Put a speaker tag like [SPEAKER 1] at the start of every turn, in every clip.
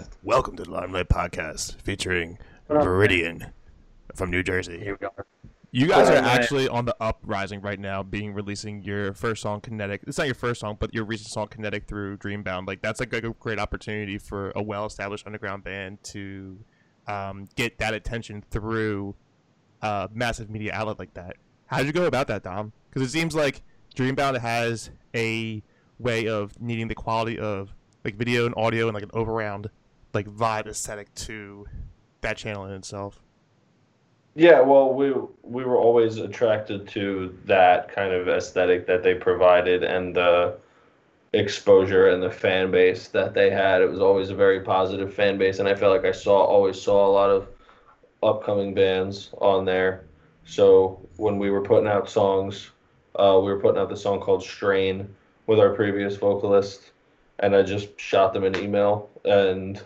[SPEAKER 1] Podcast.
[SPEAKER 2] Welcome to the Limelight Podcast featuring
[SPEAKER 1] What up,
[SPEAKER 2] Viridian from New Jersey.
[SPEAKER 1] Here we are.
[SPEAKER 2] You guys are actually on the uprising right now, being releasing your first song, Kinetic. It's not your first song, but your recent song, Kinetic, through Dreambound. Like that's like a great opportunity for a well-established underground band to um, get that attention through a massive media outlet like that. How did you go about that, Dom? Because it seems like Dreambound has a way of needing the quality of like video and audio and like an overround like vibe aesthetic to that channel in itself.
[SPEAKER 3] Yeah, well, we we were always attracted to that kind of aesthetic that they provided and the exposure and the fan base that they had. It was always a very positive fan base, and I felt like I saw always saw a lot of upcoming bands on there. So when we were putting out songs, uh, we were putting out the song called "Strain" with our previous vocalist, and I just shot them an email and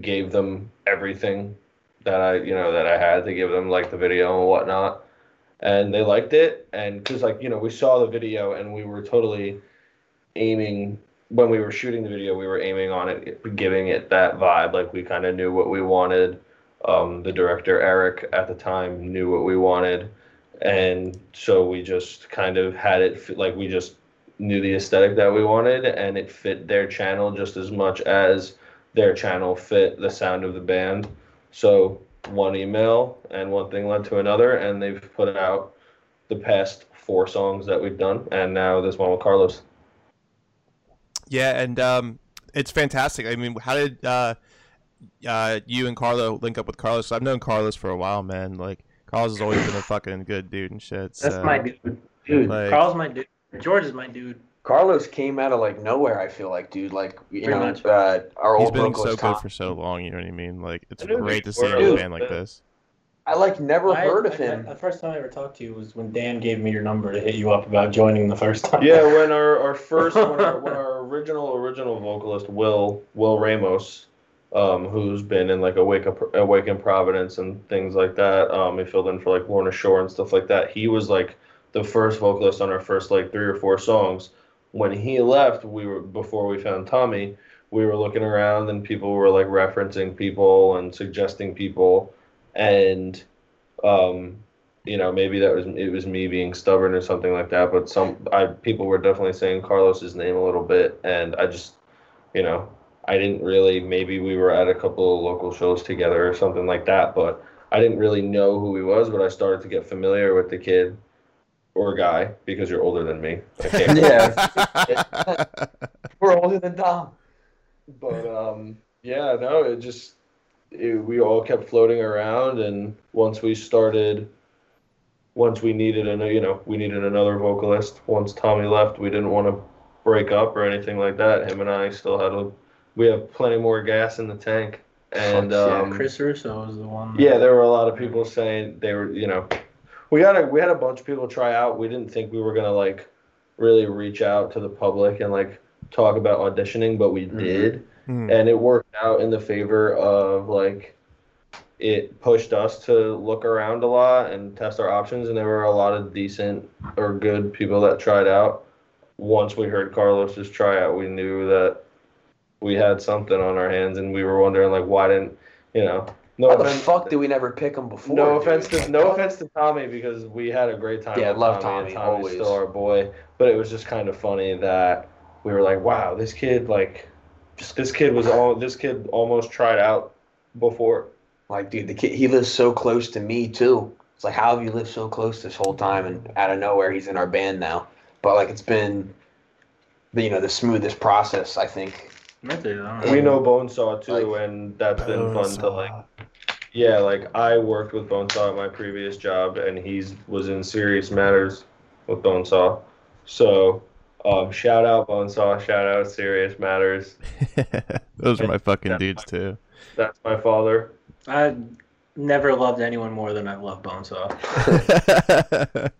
[SPEAKER 3] gave them everything that I, you know, that I had to give them like the video and whatnot. And they liked it. And cause like, you know, we saw the video and we were totally aiming when we were shooting the video, we were aiming on it, giving it that vibe. Like we kind of knew what we wanted. Um, the director, Eric, at the time knew what we wanted. And so we just kind of had it like we just knew the aesthetic that we wanted and it fit their channel just as much as their channel fit the sound of the band. So one email and one thing led to another, and they've put out the past four songs that we've done, and now this one with Carlos.
[SPEAKER 2] Yeah, and um, it's fantastic. I mean, how did uh, uh, you and Carlo link up with Carlos? I've known Carlos for a while, man. Like, Carlos has always been a fucking good dude and shit.
[SPEAKER 1] That's
[SPEAKER 2] so-
[SPEAKER 1] my dude. Dude,
[SPEAKER 2] like-
[SPEAKER 1] Carl's my dude. George is my dude.
[SPEAKER 4] Carlos came out of like nowhere. I feel like, dude. Like you
[SPEAKER 1] Pretty
[SPEAKER 4] know,
[SPEAKER 1] much.
[SPEAKER 4] uh, our
[SPEAKER 2] He's
[SPEAKER 4] old
[SPEAKER 2] been so
[SPEAKER 4] vocalist
[SPEAKER 2] good for so long. You know what I mean? Like, it's
[SPEAKER 3] I
[SPEAKER 2] great to see him
[SPEAKER 3] were-
[SPEAKER 2] a band like this.
[SPEAKER 4] I like never
[SPEAKER 1] I-
[SPEAKER 4] heard of
[SPEAKER 1] I-
[SPEAKER 4] him.
[SPEAKER 1] The first time I ever talked to you was when Dan gave me your number to hit you up about joining the first time.
[SPEAKER 3] Yeah, when our, our first when our, when our original original vocalist Will Will Ramos, um, who's been in like Awake Up A Wake in Providence and things like that. Um, he filled in for like Lorna Shore and stuff like that. He was like the first vocalist on our first like three or four songs. When he left, we were before we found Tommy. We were looking around and people were like referencing people and suggesting people, and um, you know maybe that was it was me being stubborn or something like that but some i people were definitely saying carlos's name a little bit and i just you know i didn't really maybe we were at a couple of local shows together or something like that but i didn't really know who he was but i started to get familiar with the kid or guy because you're older than me
[SPEAKER 4] Yeah. We're older than Tom.
[SPEAKER 3] but um, yeah, no, it just it, we all kept floating around, and once we started, once we needed a you know we needed another vocalist. Once Tommy left, we didn't want to break up or anything like that. Him and I still had a, we have plenty more gas in the tank, and
[SPEAKER 4] Fuck yeah,
[SPEAKER 3] um,
[SPEAKER 1] Chris Russo was the one.
[SPEAKER 3] yeah, there were a lot of people saying they were, you know, we had a we had a bunch of people try out. We didn't think we were gonna like really reach out to the public and like talk about auditioning, but we
[SPEAKER 4] Mhm.
[SPEAKER 3] did,
[SPEAKER 2] Hmm.
[SPEAKER 3] and it worked out in the favor of like it pushed us to look around a lot and test our options, and there were a lot of decent or good people that tried out. Once we heard Carlos's tryout, we knew that we had something on our hands, and we were wondering like why didn't you know. No
[SPEAKER 4] How the fuck did we never pick him before?
[SPEAKER 3] no
[SPEAKER 4] dude?
[SPEAKER 3] offense to no offense to Tommy because we had a great time.
[SPEAKER 4] Yeah,
[SPEAKER 3] with
[SPEAKER 4] love
[SPEAKER 3] Tommy.
[SPEAKER 4] Tommy,
[SPEAKER 3] Tommy's
[SPEAKER 4] always.
[SPEAKER 3] still our boy, but it was just kind of funny that we were like, wow, this kid like, just this kid was all this kid almost tried out before.
[SPEAKER 4] Like, dude, the kid, he lives so close to me too. It's like, how have you lived so close this whole time? And out of nowhere, he's in our band now. But like, it's been, the, you know, the smoothest process. I think.
[SPEAKER 1] I don't
[SPEAKER 3] We know Bonesaw too,
[SPEAKER 4] Like-
[SPEAKER 3] and that's been fun to like. Yeah, like I worked with Bonesaw at my previous job, and he was in Serious Matters with Bonesaw. So, um, shout out Bonesaw, shout out Serious Matters.
[SPEAKER 2] Those are my fucking
[SPEAKER 3] Yeah.
[SPEAKER 2] dudes too.
[SPEAKER 3] That's my father.
[SPEAKER 1] I never loved anyone more than I love Bonesaw.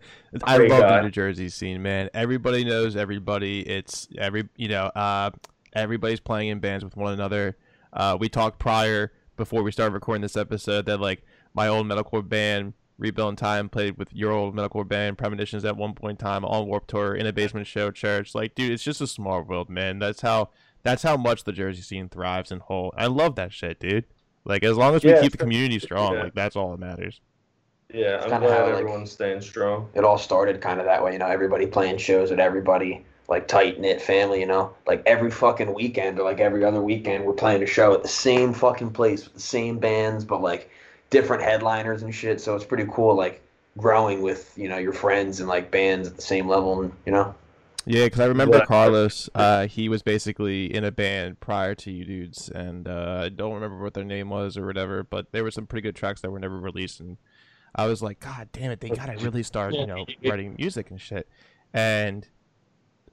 [SPEAKER 2] I
[SPEAKER 3] Great
[SPEAKER 2] love
[SPEAKER 3] guy.
[SPEAKER 2] the New Jersey scene, man. Everybody knows everybody. It's every you know, uh, everybody's playing in bands with one another. Uh, we talked prior before we started recording this episode that like my old metalcore band, Rebuild in Time, played with your old metalcore band, Premonitions, at one point in time on Warp Tour in a basement show church. Like, dude, it's just a small world, man. That's how that's how much the Jersey scene thrives and whole. I love that shit, dude. Like as long as we
[SPEAKER 3] Yeah,
[SPEAKER 2] keep the community strong,
[SPEAKER 3] yeah.
[SPEAKER 2] like that's all that matters.
[SPEAKER 3] Yeah,
[SPEAKER 4] It's
[SPEAKER 3] I'm glad
[SPEAKER 4] how, like-
[SPEAKER 3] everyone's staying strong.
[SPEAKER 4] it all started kind of that way, you know, everybody playing shows with everybody, like tight knit family, you know, like every fucking weekend or like every other weekend, we're playing a show at the same fucking place with the same bands, but like different headliners and shit. So it's pretty cool, like growing with you know your friends and like bands at the same level, and you know.
[SPEAKER 2] Yeah, because I remember
[SPEAKER 3] Yeah.
[SPEAKER 2] Carlos. Uh, he was basically in a band prior to you dudes, and uh, I don't remember what their name was or whatever. But there were some pretty good tracks that were never released, and I was like, God damn it, they gotta really start, you know, writing music and shit. And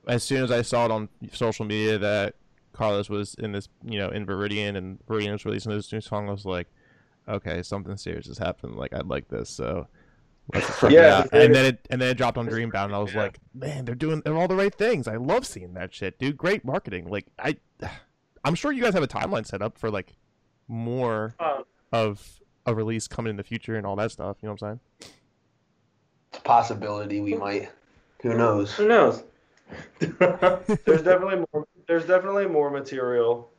[SPEAKER 2] as soon as I saw it on social media that Carlos was in this, you know, in Viridian and Viridian was releasing this new song, I was like, okay, something serious has happened. Like I like this, so let's check it
[SPEAKER 3] Yeah,
[SPEAKER 2] And then it and then it dropped on Dreambound, and I was
[SPEAKER 3] Yeah.
[SPEAKER 2] like, man, they're doing they're all the right things. I love seeing that shit, dude. Great marketing. Like I, I'm sure you guys have a timeline set up for like more
[SPEAKER 1] Uh,
[SPEAKER 2] of a release coming in the future and all that stuff. You know what I'm saying?
[SPEAKER 4] It's a possibility we might. Who knows?
[SPEAKER 1] who knows?
[SPEAKER 3] there's definitely more. There's definitely more material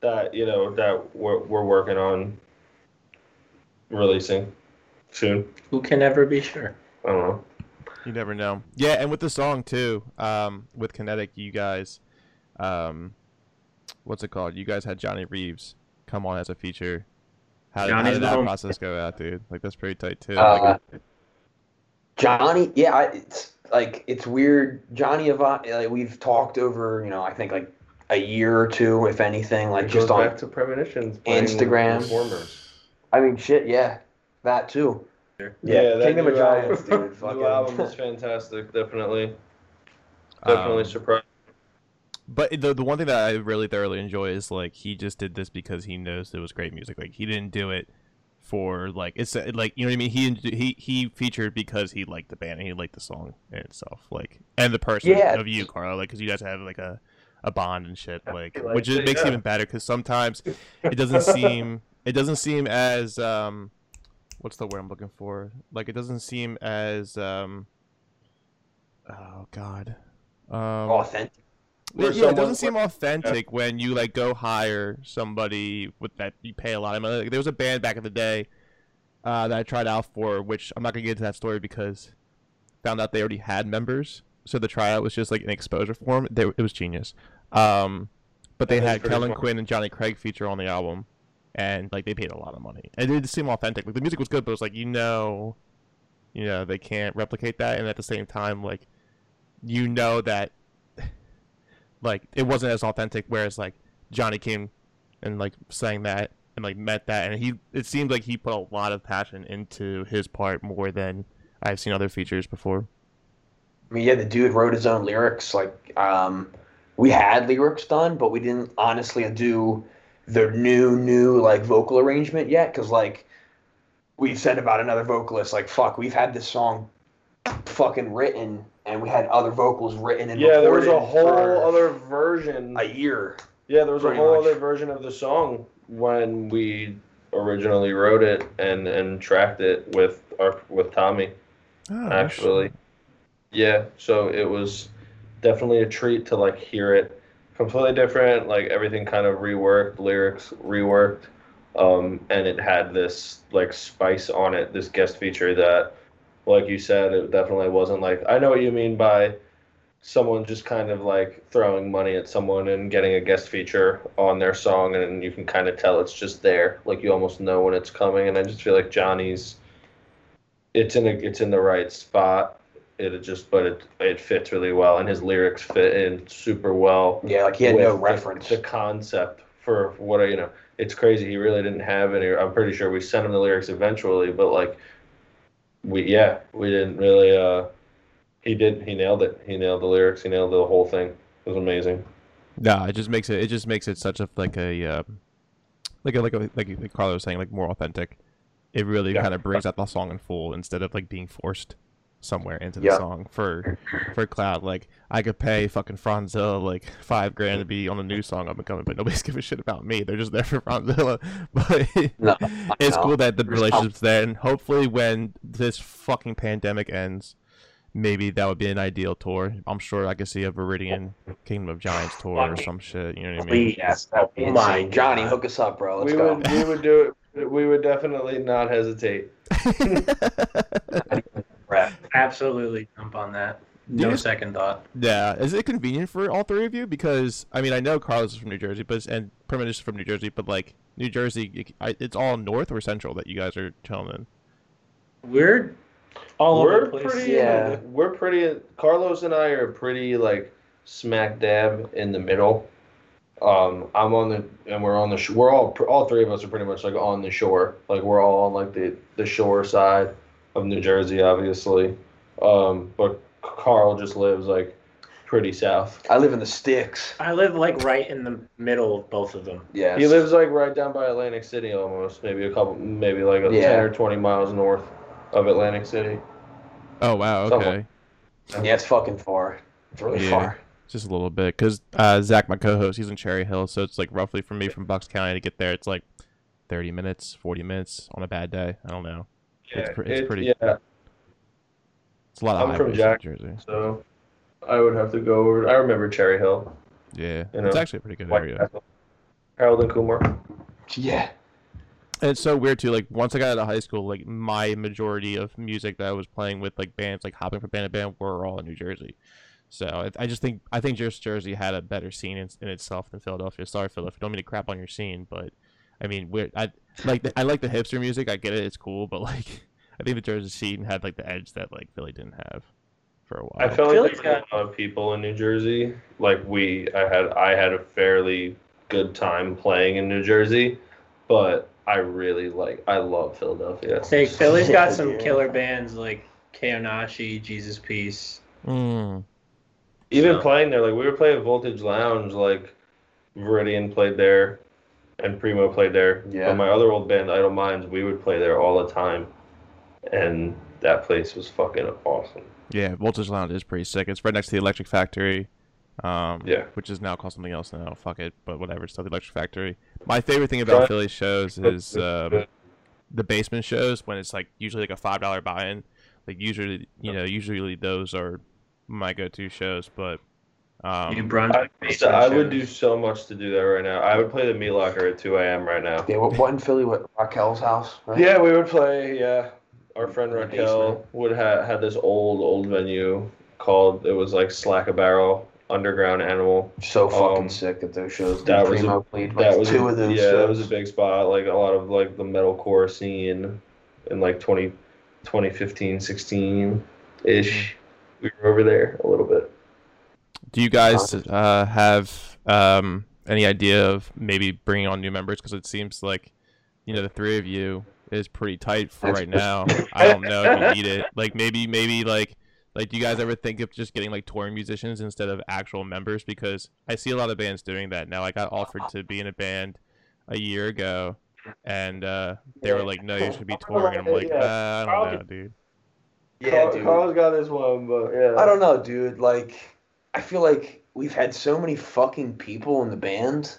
[SPEAKER 3] that you know that we're we're working on releasing soon.
[SPEAKER 1] Who can ever be sure?
[SPEAKER 3] I don't know.
[SPEAKER 2] You never know. Yeah, and with the song too, um, with Kinetic, you guys, um, what's it called? You guys had Jonny Reeves come on as a feature. How did, how did that process go out, dude? Like that's pretty tight too.
[SPEAKER 4] Uh, Johnny, yeah, I- it's like it's weird. Jonny Avant, like we've talked over, you know, I think like a year or two, if anything, like
[SPEAKER 3] It
[SPEAKER 4] just
[SPEAKER 3] goes
[SPEAKER 4] on.
[SPEAKER 3] back to premonitions.
[SPEAKER 4] Instagram.
[SPEAKER 3] performers.
[SPEAKER 4] I mean, shit, yeah, that too.
[SPEAKER 3] Yeah, that
[SPEAKER 4] Kingdom of
[SPEAKER 3] new
[SPEAKER 4] Giants,
[SPEAKER 3] album,
[SPEAKER 4] dude. Fucking.
[SPEAKER 3] new album is fantastic. Definitely, definitely
[SPEAKER 2] Um,
[SPEAKER 3] surprised.
[SPEAKER 2] But the the one thing that I really thoroughly enjoy is like he just did this because he knows it was great music. Like he didn't do it for like it's uh, like you know what I mean. He he he featured because he liked the band and he liked the song in itself. Like and the person
[SPEAKER 4] Yeah.
[SPEAKER 2] of you, Carl. Like because you guys have like a a bond and shit. Like
[SPEAKER 3] He
[SPEAKER 2] which it makes it even better because sometimes it doesn't seem it doesn't seem as um what's the word I'm looking for? Like it doesn't seem as um oh god um
[SPEAKER 4] authentic.
[SPEAKER 2] Yeah, yeah, it doesn't seem authentic when you like go hire somebody with that you pay a lot of money. Like, there was a band back in the day uh, that I tried out for, which I'm not gonna get into that story because found out they already had members, so the tryout was just like an exposure form. They, it was genius. Um, but they had
[SPEAKER 3] Kellin.
[SPEAKER 2] Quinn and Jonny Craig feature on the album, and like they paid a lot of money. And it didn't seem authentic. Like the music was good, but it was like you know, you know they can't replicate that, and at the same time, like you know that like it wasn't as authentic. Whereas like Jonny came and like sang that and like met that, and he it seemed like he put a lot of passion into his part more than I've seen other features before.
[SPEAKER 4] I mean, yeah, the dude wrote his own lyrics. Like, um, we had lyrics done, but we didn't honestly do the new, new like vocal arrangement yet. Cause like we've said about another vocalist, like, fuck, we've had this song fucking written, and we had other vocals written and
[SPEAKER 3] Yeah, there was a whole other version.
[SPEAKER 4] a year.
[SPEAKER 3] Yeah, there was a whole
[SPEAKER 4] much.
[SPEAKER 3] other version of the song when we originally wrote it and and tracked it with our with Tommy.
[SPEAKER 2] Oh,
[SPEAKER 3] actually. Yeah, so it was definitely a treat to like hear it completely different, like everything kind of reworked, lyrics reworked. Um, and it had this like spice on it, this guest feature that, like you said, it definitely wasn't like I know what you mean by someone just kind of like throwing money at someone and getting a guest feature on their song and you can kind of tell it's just there. Like you almost know when it's coming and i just feel like jonny's it's in a it's in the right spot. It just but it it fits really well and his lyrics fit in super well
[SPEAKER 4] Yeah, like he had no
[SPEAKER 3] with the-
[SPEAKER 4] reference.
[SPEAKER 3] the concept for what I- you know it's crazy. He really didn't have any i'm pretty sure we sent him the lyrics eventually but like we yeah we didn't really uh he did he nailed it he nailed the lyrics he nailed the whole thing it was amazing
[SPEAKER 2] No, it just makes it. It just makes it such a like a uh, like a like a like, like Carlo was saying, like more authentic. It really
[SPEAKER 3] Yeah.
[SPEAKER 2] kind of brings out the song in full instead of like being forced somewhere into the
[SPEAKER 4] Yeah.
[SPEAKER 2] song for for cloud. Like I could pay fucking Franzilla like five grand to be on a new song up and coming, but nobody's giving a shit about me. They're just there for Franzilla. But
[SPEAKER 4] No,
[SPEAKER 2] it's
[SPEAKER 4] know.
[SPEAKER 2] cool that the relationship's there, and hopefully when this fucking pandemic ends, maybe that would be an ideal tour. I'm sure I could see a Viridian Kingdom of Giants tour or some shit. You know what I mean?
[SPEAKER 1] Please.
[SPEAKER 4] Yes, that'd
[SPEAKER 1] Oh my
[SPEAKER 4] insane.
[SPEAKER 1] Jonny,
[SPEAKER 4] hook us up, bro. Let's
[SPEAKER 3] we
[SPEAKER 4] go.
[SPEAKER 3] would we would do it. We would definitely not hesitate.
[SPEAKER 4] Brett.
[SPEAKER 1] Absolutely jump on that.
[SPEAKER 2] Do
[SPEAKER 1] No
[SPEAKER 2] you-
[SPEAKER 1] second thought.
[SPEAKER 2] Yeah, is it convenient for all three of you? Because I mean, I know Carlos is from New Jersey, but and Primitive is from New Jersey, but like New Jersey, it's all north or central that you guys are chilling in.
[SPEAKER 1] We're all
[SPEAKER 3] we're
[SPEAKER 1] over the place.
[SPEAKER 3] pretty.
[SPEAKER 4] Yeah.
[SPEAKER 3] We're pretty. Carlos and I are pretty like smack dab in the middle. Um, I'm on the and we're on the sh- we're all all three of us are pretty much like on the shore. Like we're all on like the the shore side of New Jersey, obviously. Um, but Carl just lives like pretty south.
[SPEAKER 4] I live in the sticks.
[SPEAKER 1] I live like right in the middle of both of them.
[SPEAKER 4] Yeah.
[SPEAKER 3] He lives like right down by Atlantic City, almost maybe a couple, maybe like a
[SPEAKER 4] Yeah.
[SPEAKER 3] ten or twenty miles north of Atlantic City.
[SPEAKER 2] Oh wow,
[SPEAKER 3] Somewhere.
[SPEAKER 2] okay,
[SPEAKER 4] Yeah, it's fucking far. It's really
[SPEAKER 2] Yeah.
[SPEAKER 4] far.
[SPEAKER 2] just a little bit. Cause uh, Zach, my co-host, he's in Cherry Hill, so it's like roughly from me from Bucks County to get there. It's like thirty minutes, forty minutes on a bad day. I don't know. It's pre- it's
[SPEAKER 3] it-
[SPEAKER 2] pretty-
[SPEAKER 3] Yeah,
[SPEAKER 2] It's a lot of
[SPEAKER 3] I'm from
[SPEAKER 2] highways
[SPEAKER 3] Jack-
[SPEAKER 2] Jersey.
[SPEAKER 3] so I would have to go over. I remember Cherry Hill,
[SPEAKER 2] Yeah,
[SPEAKER 3] You
[SPEAKER 2] it's actually a pretty good
[SPEAKER 3] White
[SPEAKER 2] area.
[SPEAKER 3] Castle, Harold and Kumar.
[SPEAKER 4] Yeah.
[SPEAKER 2] And it's so weird too. Like once I got out of high school, like my majority of music that I was playing with, like bands, like hopping from band to band, were all in New Jersey. So I, I just think I think just Jersey had a better scene in, in itself than Philadelphia. Sorry, Philadelphia. Don't mean to crap on your scene, but I mean, we're, I like the, I like the hipster music. I get it. It's cool, but like I think the Jersey scene had like the edge that like Philly didn't have for a while.
[SPEAKER 3] I felt
[SPEAKER 1] Philly's
[SPEAKER 3] like there were a lot of people in New Jersey. Like we, I had, I had a fairly good time playing in New Jersey, but I really like, I love Philadelphia.
[SPEAKER 1] Say Philly's got some
[SPEAKER 4] Yeah.
[SPEAKER 1] killer bands like Keonashi, Jesus Piece.
[SPEAKER 2] Mm.
[SPEAKER 3] Even
[SPEAKER 1] So-
[SPEAKER 3] playing there, like we were playing Voltage Lounge, like Viridian played there, and Primo played there.
[SPEAKER 4] Yeah.
[SPEAKER 3] But my other old band, Idle Minds, we would play there all the time, and that place was fucking awesome.
[SPEAKER 2] Yeah, Voltage Lounge is pretty sick. It's right next to the Electric Factory. Um,
[SPEAKER 3] Yeah.
[SPEAKER 2] Which is now called something else now. Fuck it, but whatever. It's still the Electric Factory. My favorite thing about Philly shows is um, the basement shows when it's like usually like a five dollar buy-in. Like usually, you know, usually those are my go-to shows. But
[SPEAKER 1] New
[SPEAKER 2] um,
[SPEAKER 1] Brunswick.
[SPEAKER 3] I, I would do so much to do that right now. I would play the Meat Locker at 2 a.m. right now.
[SPEAKER 4] Yeah, what, what in Philly? What Raquel's house? Right?
[SPEAKER 3] Yeah, we would play. Yeah, our friend Raquel would have had this old old venue called it was like Slack a Barrel Underground Animal.
[SPEAKER 4] So fucking
[SPEAKER 3] Um,
[SPEAKER 4] sick at those shows.
[SPEAKER 3] that was a-
[SPEAKER 4] Primo played
[SPEAKER 3] That
[SPEAKER 4] like
[SPEAKER 3] was
[SPEAKER 4] two
[SPEAKER 3] a,
[SPEAKER 4] of those.
[SPEAKER 3] yeah, that was a big spot. Like a lot of like the metalcore scene in like 20, 2015, 16 ish. We were over there a little bit.
[SPEAKER 2] Do you guys uh, have um, any idea of maybe bringing on new members? Because it seems like you know the three of you is pretty tight for right now. I don't know if you need it. Like maybe maybe like like do you guys ever think of just getting like touring musicians instead of actual members? Because I see a lot of bands doing that now. I got offered to be in a band a year ago, and uh, they were like, "No, you should be touring." And I'm like, uh, I don't know, dude.
[SPEAKER 4] Yeah, dude.
[SPEAKER 3] Carl's got this one, but yeah.
[SPEAKER 4] I don't know, dude. Like, I feel like we've had so many fucking people in the band,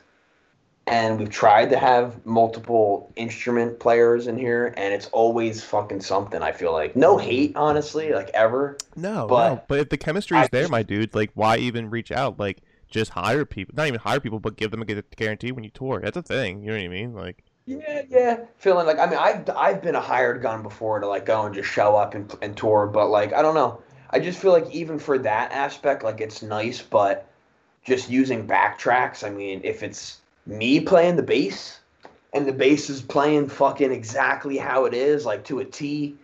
[SPEAKER 4] and we've tried to have multiple instrument players in here, and it's always fucking something. I feel like no hate, honestly, like ever.
[SPEAKER 2] No,
[SPEAKER 4] But
[SPEAKER 2] no. But if the chemistry is there, my dude, like why even reach out? Like just hire people. Not even hire people, but give them a guarantee when you tour. That's a thing. You know what I mean? Like
[SPEAKER 4] Yeah, yeah. Feeling like I mean, I've I've been a hired gun before to like go and just show up and, and tour, but like I don't know. I just feel like even for that aspect, like it's nice, but just using backtracks. I mean, if it's me playing the bass and the bass is playing fucking exactly how it is, like to a T.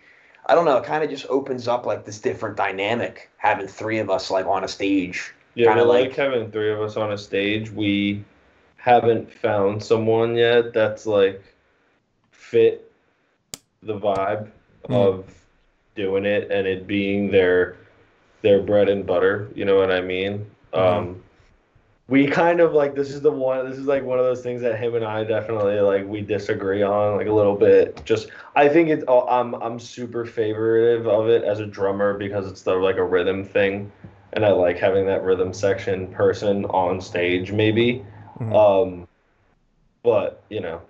[SPEAKER 4] I don't know. It kind of just opens up like this different dynamic having three of us like on a stage.
[SPEAKER 3] Yeah,
[SPEAKER 4] Kinda
[SPEAKER 3] we like
[SPEAKER 4] like-
[SPEAKER 3] having three of us on a stage. We haven't found someone yet that's like fit the vibe
[SPEAKER 2] Hmm.
[SPEAKER 3] of doing it and it being their their bread and butter. You know what I mean? Um, we kind of like this is the one. This is like one of those things that him and I definitely like we disagree on like a little bit. Just I think it's oh, I'm I'm super favorative of it as a drummer because it's the like a rhythm thing and I like having that rhythm section person on stage, maybe.
[SPEAKER 2] Mhm.
[SPEAKER 3] Um, but you know,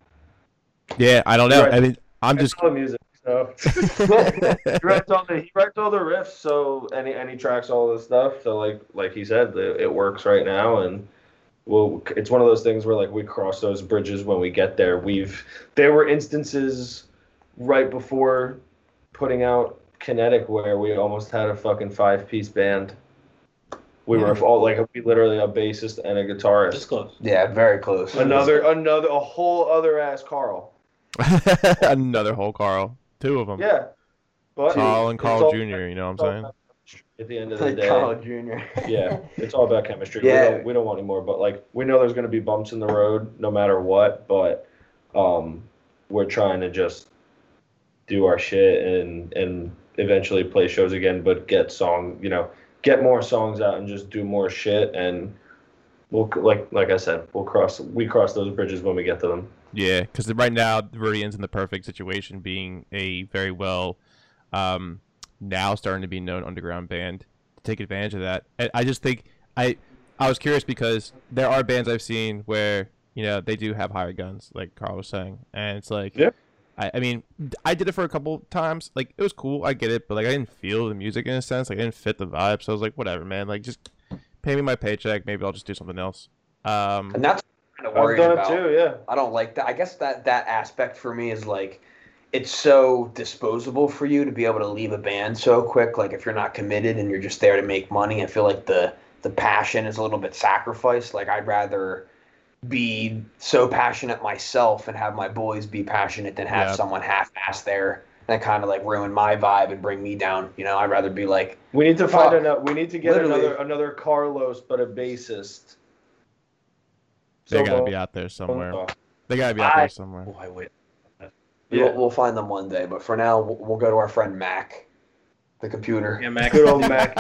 [SPEAKER 2] Yeah, I don't know.
[SPEAKER 3] Right.
[SPEAKER 2] I mean, I'm
[SPEAKER 3] it's
[SPEAKER 2] just
[SPEAKER 3] music. No. he writes all the he writes all the riffs, so and he, and he tracks all this stuff. So like like he said, it, it works right now, and well, it's one of those things where like we cross those bridges when we get there. We've there were instances right before putting out Kinetic where we almost had a fucking five piece band. We were all like we literally a bassist and a guitarist.
[SPEAKER 1] Just close.
[SPEAKER 4] Yeah, very close.
[SPEAKER 3] Another another a whole other ass Carl.
[SPEAKER 2] Another whole Carl. Two of them.
[SPEAKER 3] Yeah. But
[SPEAKER 2] Carl and
[SPEAKER 3] it's
[SPEAKER 2] Carl
[SPEAKER 3] all-
[SPEAKER 2] Jr., you know what I'm saying?
[SPEAKER 3] At the end of the day.
[SPEAKER 4] Carl Jr.
[SPEAKER 3] yeah, it's all about chemistry.
[SPEAKER 4] Yeah.
[SPEAKER 3] We, don't, we don't want any more, but like we know there's going to be bumps in the road no matter what, but um, we're trying to just do our shit and and eventually play shows again, but get song, you know, get more songs out and just do more shit and we'll like like I said, we'll cross we cross those bridges when we get to them.
[SPEAKER 2] Yeah, because right now Viridian's in the perfect situation, being a very well, um, now starting to be known underground band to take advantage of that. And I just think I, I was curious because there are bands I've seen where you know they do have higher guns, like Carl was saying, and it's like,
[SPEAKER 3] Yeah.
[SPEAKER 2] I, I mean, I did it for a couple times. Like it was cool, I get it, but like I didn't feel the music in a sense. Like I didn't fit the vibe, so I was like, whatever, man. Like just pay me my paycheck. Maybe I'll just do something else. Um,
[SPEAKER 4] And that's kind of
[SPEAKER 3] I've done
[SPEAKER 4] about.
[SPEAKER 3] it too, yeah.
[SPEAKER 4] I don't like that. I guess that that aspect for me is like it's so disposable for you to be able to leave a band so quick. Like if you're not committed and you're just there to make money, I feel like the the passion is a little bit sacrificed. Like I'd rather be so passionate myself and have my boys be passionate than have
[SPEAKER 2] Yeah.
[SPEAKER 4] someone half-assed there that kind of like ruin my vibe and bring me down. You know, I'd rather be like,
[SPEAKER 3] We need to find another. We need to get
[SPEAKER 4] Literally.
[SPEAKER 3] another another Carlos, but a bassist.
[SPEAKER 2] They
[SPEAKER 3] So,
[SPEAKER 2] gotta be out there somewhere.
[SPEAKER 3] uh,
[SPEAKER 2] They gotta be out
[SPEAKER 3] I-
[SPEAKER 2] there somewhere.
[SPEAKER 1] Oh, I wait.
[SPEAKER 3] Yeah.
[SPEAKER 4] we'll, we'll find them one day. But for now, we'll, we'll go to our friend Mac, the computer.
[SPEAKER 1] Yeah, Mac.
[SPEAKER 3] Good old Mac.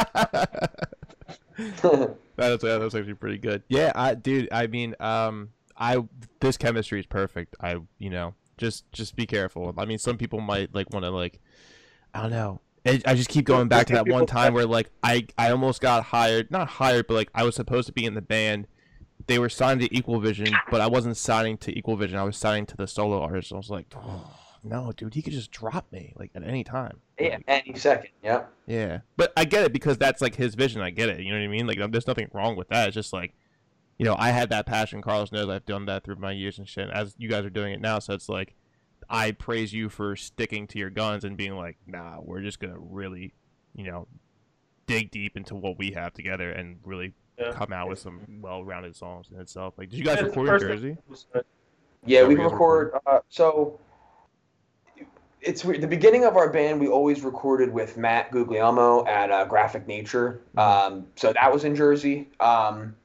[SPEAKER 2] That's yeah, that's actually pretty good. Yeah, I dude, I mean, um, I this chemistry is perfect. I you know just just be careful. I mean, some people might like want to like, I don't know. I I just keep going back to that one time where like I I almost got hired, not hired, but like I was supposed to be in the band. They were signed to Equal Vision, but I wasn't signing to Equal Vision. I was signing to the solo artist. I was like, oh, no, dude, he could just drop me like at any time.
[SPEAKER 4] yeah, any second. Yep.
[SPEAKER 2] Yeah, but I get it because that's like his vision. I get it. You know what I mean? Like, there's nothing wrong with that. It's just like, you know, I had that passion. Carlos knows I've done that through my years and shit. As you guys are doing it now, so it's like, I praise you for sticking to your guns and being like, nah, we're just gonna really, you know, dig deep into what we have together and really
[SPEAKER 3] Yeah.
[SPEAKER 2] come out with some well-rounded songs in itself. Like, did you guys
[SPEAKER 3] It's the
[SPEAKER 2] record in Jersey?
[SPEAKER 4] Yeah,
[SPEAKER 2] Yeah,
[SPEAKER 4] we
[SPEAKER 2] we
[SPEAKER 4] record. Uh, so it's weird. the beginning of our band. We always recorded with Matt Guglielmo at uh, Graphic Nature. Um, so that was in Jersey. Um,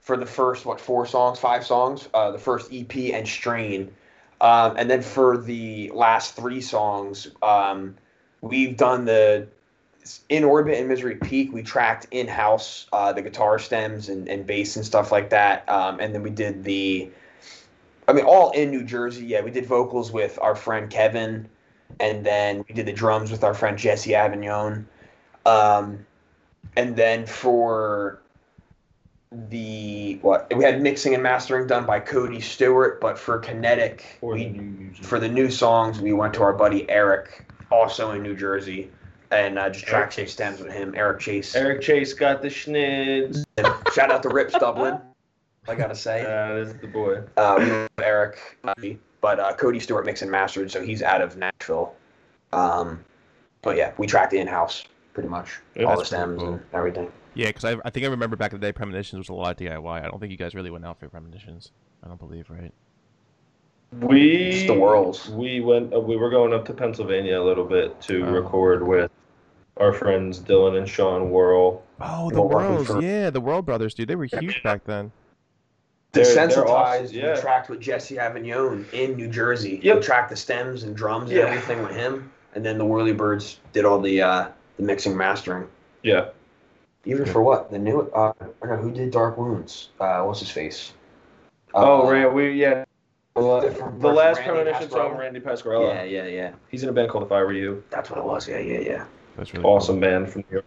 [SPEAKER 4] for the first what four songs, five songs, uh, the first EP and Strain, um, and then for the last three songs, um, we've done the in orbit and misery peak we tracked in house uh, the guitar stems and, and bass and stuff like that um, and then we did the I mean, all in New Jersey. Yeah, we did vocals with our friend Kevin, and then we did the drums with our friend Jesse Avignon. Um, and then for the what we had mixing and mastering done by Cody Stewart, but for Kinetic,
[SPEAKER 3] Or the new
[SPEAKER 4] for the new songs we went to our buddy Eric, also in New Jersey, and uh, just track chase stems with him. Eric Chase.
[SPEAKER 3] Eric Chase got the schnids.
[SPEAKER 4] Shout out to Rips Dublin. I gotta say.
[SPEAKER 3] That is the boy.
[SPEAKER 4] Uh, we love Eric, uh, but uh, Cody Stewart mixed and mastered, so he's out of Nashville. Um, but yeah, we tracked in house pretty much
[SPEAKER 3] Yeah,
[SPEAKER 4] all the stems
[SPEAKER 2] cool.
[SPEAKER 4] and everything.
[SPEAKER 2] Yeah, because I, I think I remember back in the day, Premonitions was a lot of DIY. I don't think you guys really went out for Premonitions. I don't believe, right?
[SPEAKER 3] We
[SPEAKER 4] Just the whirls.
[SPEAKER 3] We went. Uh, we were going up to Pennsylvania a little bit to
[SPEAKER 2] Oh.
[SPEAKER 3] record with our friends Dylan and Sean Whirl.
[SPEAKER 2] Oh, the
[SPEAKER 4] were working
[SPEAKER 2] Worlds.
[SPEAKER 4] for-
[SPEAKER 2] Yeah, the World Brothers, dude. They were huge back then.
[SPEAKER 3] They're- they're
[SPEAKER 4] Desensitized,
[SPEAKER 3] awesome, yeah.
[SPEAKER 4] we tracked with Jesse Avignon in New Jersey.
[SPEAKER 3] Yep.
[SPEAKER 4] We tracked the stems and drums
[SPEAKER 3] Yeah.
[SPEAKER 4] and everything with him, and then the Whirly Birds did all the uh, the mixing mastering.
[SPEAKER 3] Yeah.
[SPEAKER 4] Even for what the new uh, I don't know who did Dark Wounds. Uh, what's his face?
[SPEAKER 3] oh,
[SPEAKER 4] Uh,
[SPEAKER 3] right. We yeah. The,
[SPEAKER 4] Different
[SPEAKER 3] the last
[SPEAKER 4] Randy
[SPEAKER 3] premonition song, Randy Pasquarella.
[SPEAKER 4] Yeah, yeah, yeah.
[SPEAKER 3] He's in a band called If I Were You.
[SPEAKER 4] That's what it was. Yeah, yeah, yeah.
[SPEAKER 2] That's really
[SPEAKER 3] Awesome band from New York.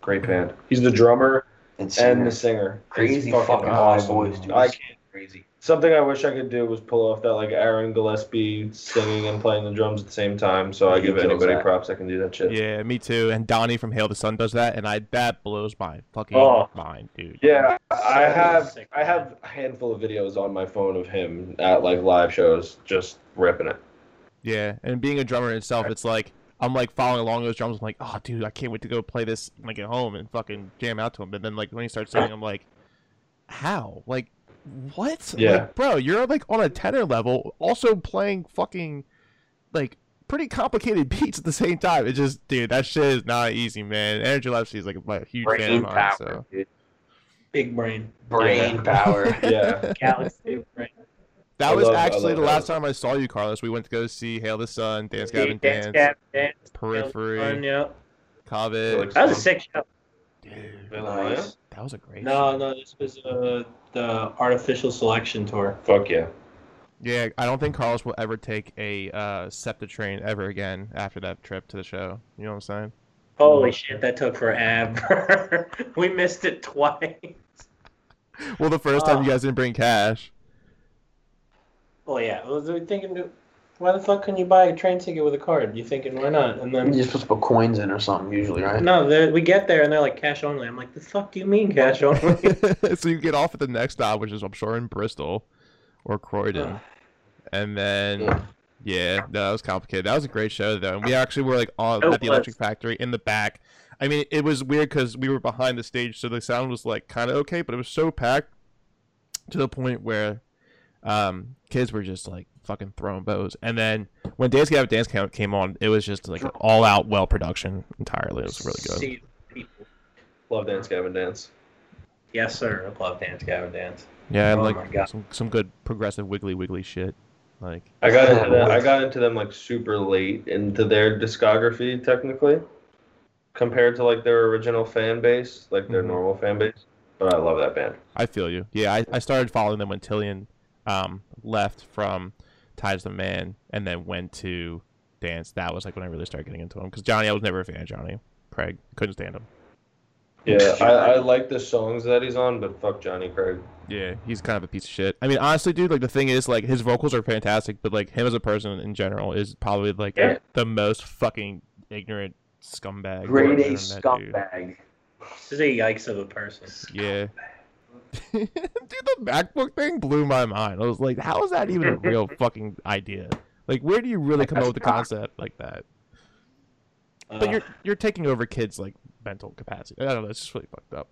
[SPEAKER 3] Great band. He's the drummer
[SPEAKER 4] And,
[SPEAKER 3] and the singer.
[SPEAKER 4] Crazy
[SPEAKER 3] He's
[SPEAKER 4] fucking
[SPEAKER 3] fucking
[SPEAKER 4] high
[SPEAKER 3] awesome.
[SPEAKER 4] voice, dude.
[SPEAKER 3] I can't.
[SPEAKER 4] crazy.
[SPEAKER 3] something I wish I could do was pull off that like Aaron Gillespie singing and playing the drums at the same time. So I give anybody
[SPEAKER 4] that.
[SPEAKER 3] props that can do that shit.
[SPEAKER 2] Yeah, me too. And Donnie from Hail the Sun does that, and I that blows my fucking
[SPEAKER 3] Oh.
[SPEAKER 2] mind, dude.
[SPEAKER 3] Yeah, I have
[SPEAKER 1] Sick,
[SPEAKER 3] I have a handful of videos on my phone of him at like live shows just ripping it.
[SPEAKER 2] Yeah, and being a drummer in itself, it's like I'm like following along those drums. I'm like, oh, dude, I can't wait to go play this like at home and fucking jam out to him. But then like when he starts singing, I'm like, how? Like, what?
[SPEAKER 3] Yeah.
[SPEAKER 2] like, bro, you're like on a tenor level, also playing fucking like pretty complicated beats at the same time. It just, dude, that shit is not easy, man. Aaron Gillespie is like a huge fan of
[SPEAKER 4] Brain
[SPEAKER 2] mine.
[SPEAKER 4] power,
[SPEAKER 2] So
[SPEAKER 4] dude.
[SPEAKER 1] Big brain.
[SPEAKER 4] Brain power.
[SPEAKER 3] Yeah.
[SPEAKER 1] Galaxy brain.
[SPEAKER 2] That
[SPEAKER 3] I
[SPEAKER 2] was
[SPEAKER 3] love-
[SPEAKER 2] actually
[SPEAKER 3] love
[SPEAKER 2] the last time I saw you, Carlos. We went to go see Hail the Sun, Dance Gavin
[SPEAKER 1] Dance,
[SPEAKER 2] Dance,
[SPEAKER 1] Gavin, Dance.
[SPEAKER 2] Periphery,
[SPEAKER 1] Fun, yeah.
[SPEAKER 2] Covet.
[SPEAKER 1] That was a sick show.
[SPEAKER 2] Dude,
[SPEAKER 4] Nice.
[SPEAKER 2] that was a great.
[SPEAKER 1] No,
[SPEAKER 2] show.
[SPEAKER 1] no, this was uh, the artificial selection tour.
[SPEAKER 3] Fuck yeah.
[SPEAKER 2] Yeah, I don't think Carlos will ever take a uh, SEPTA train ever again after that trip to the show. You know what I'm saying?
[SPEAKER 1] Holy shit, that took forever. we missed it twice.
[SPEAKER 2] Well, the first time you guys didn't bring cash.
[SPEAKER 1] Well, yeah, I was thinking, why the fuck couldn't you buy a train ticket with a card? You thinking, why not? And then
[SPEAKER 4] You're supposed to put coins in or something usually, right?
[SPEAKER 1] No, they're- we get there and they're like cash only. I'm like, the fuck do you mean cash only?
[SPEAKER 2] so you get off at the next stop, which is I'm sure in Bristol or Croydon,
[SPEAKER 1] Ugh.
[SPEAKER 2] and then
[SPEAKER 4] Yeah.
[SPEAKER 2] yeah, no, that was complicated. That was a great show though, and we actually were like on
[SPEAKER 1] It
[SPEAKER 2] at the
[SPEAKER 1] was.
[SPEAKER 2] Electric Factory in the back. I mean, it was weird because we were behind the stage, so the sound was like kind of okay, but it was so packed to the point where um, kids were just like fucking throwing bows. And then when Dance Gavin Dance Camp came on, it was just like an all out well production entirely. It was really good.
[SPEAKER 1] See people.
[SPEAKER 3] Love Dance Gavin Dance.
[SPEAKER 1] Yes, sir. I love Dance Gavin Dance.
[SPEAKER 2] Yeah, and
[SPEAKER 1] Oh
[SPEAKER 2] like
[SPEAKER 1] my
[SPEAKER 2] some some good progressive wiggly wiggly shit. Like
[SPEAKER 3] I got into them. I got into them like super late into their discography, technically, compared to like their original fan base, like their
[SPEAKER 2] Mhm.
[SPEAKER 3] normal fan base. But I love that band.
[SPEAKER 2] I feel you. Yeah, I, I started following them when Tilian um, left from Tides of Man and then went to dance. That was like when I really started getting into him because Jonny, I was never a fan of Jonny. Craig couldn't stand him.
[SPEAKER 3] Yeah, I, I like the songs that he's on, but fuck Jonny Craig.
[SPEAKER 2] Yeah, he's kind of a piece of shit. I mean, honestly, dude, like the thing is, like his vocals are fantastic, but like him as a person in general is probably like
[SPEAKER 1] Yeah.
[SPEAKER 2] the most fucking ignorant scumbag.
[SPEAKER 4] Grade A
[SPEAKER 2] ever met, dude.
[SPEAKER 4] scumbag.
[SPEAKER 1] This is a yikes of a person.
[SPEAKER 2] Yeah. Dude, the MacBook thing blew my mind. I was like, how is that even a real fucking idea? Like, where do you really come up with the concept like that? But
[SPEAKER 1] Uh,
[SPEAKER 2] you're you're taking over kids' like mental capacity. I don't know. It's just really fucked up.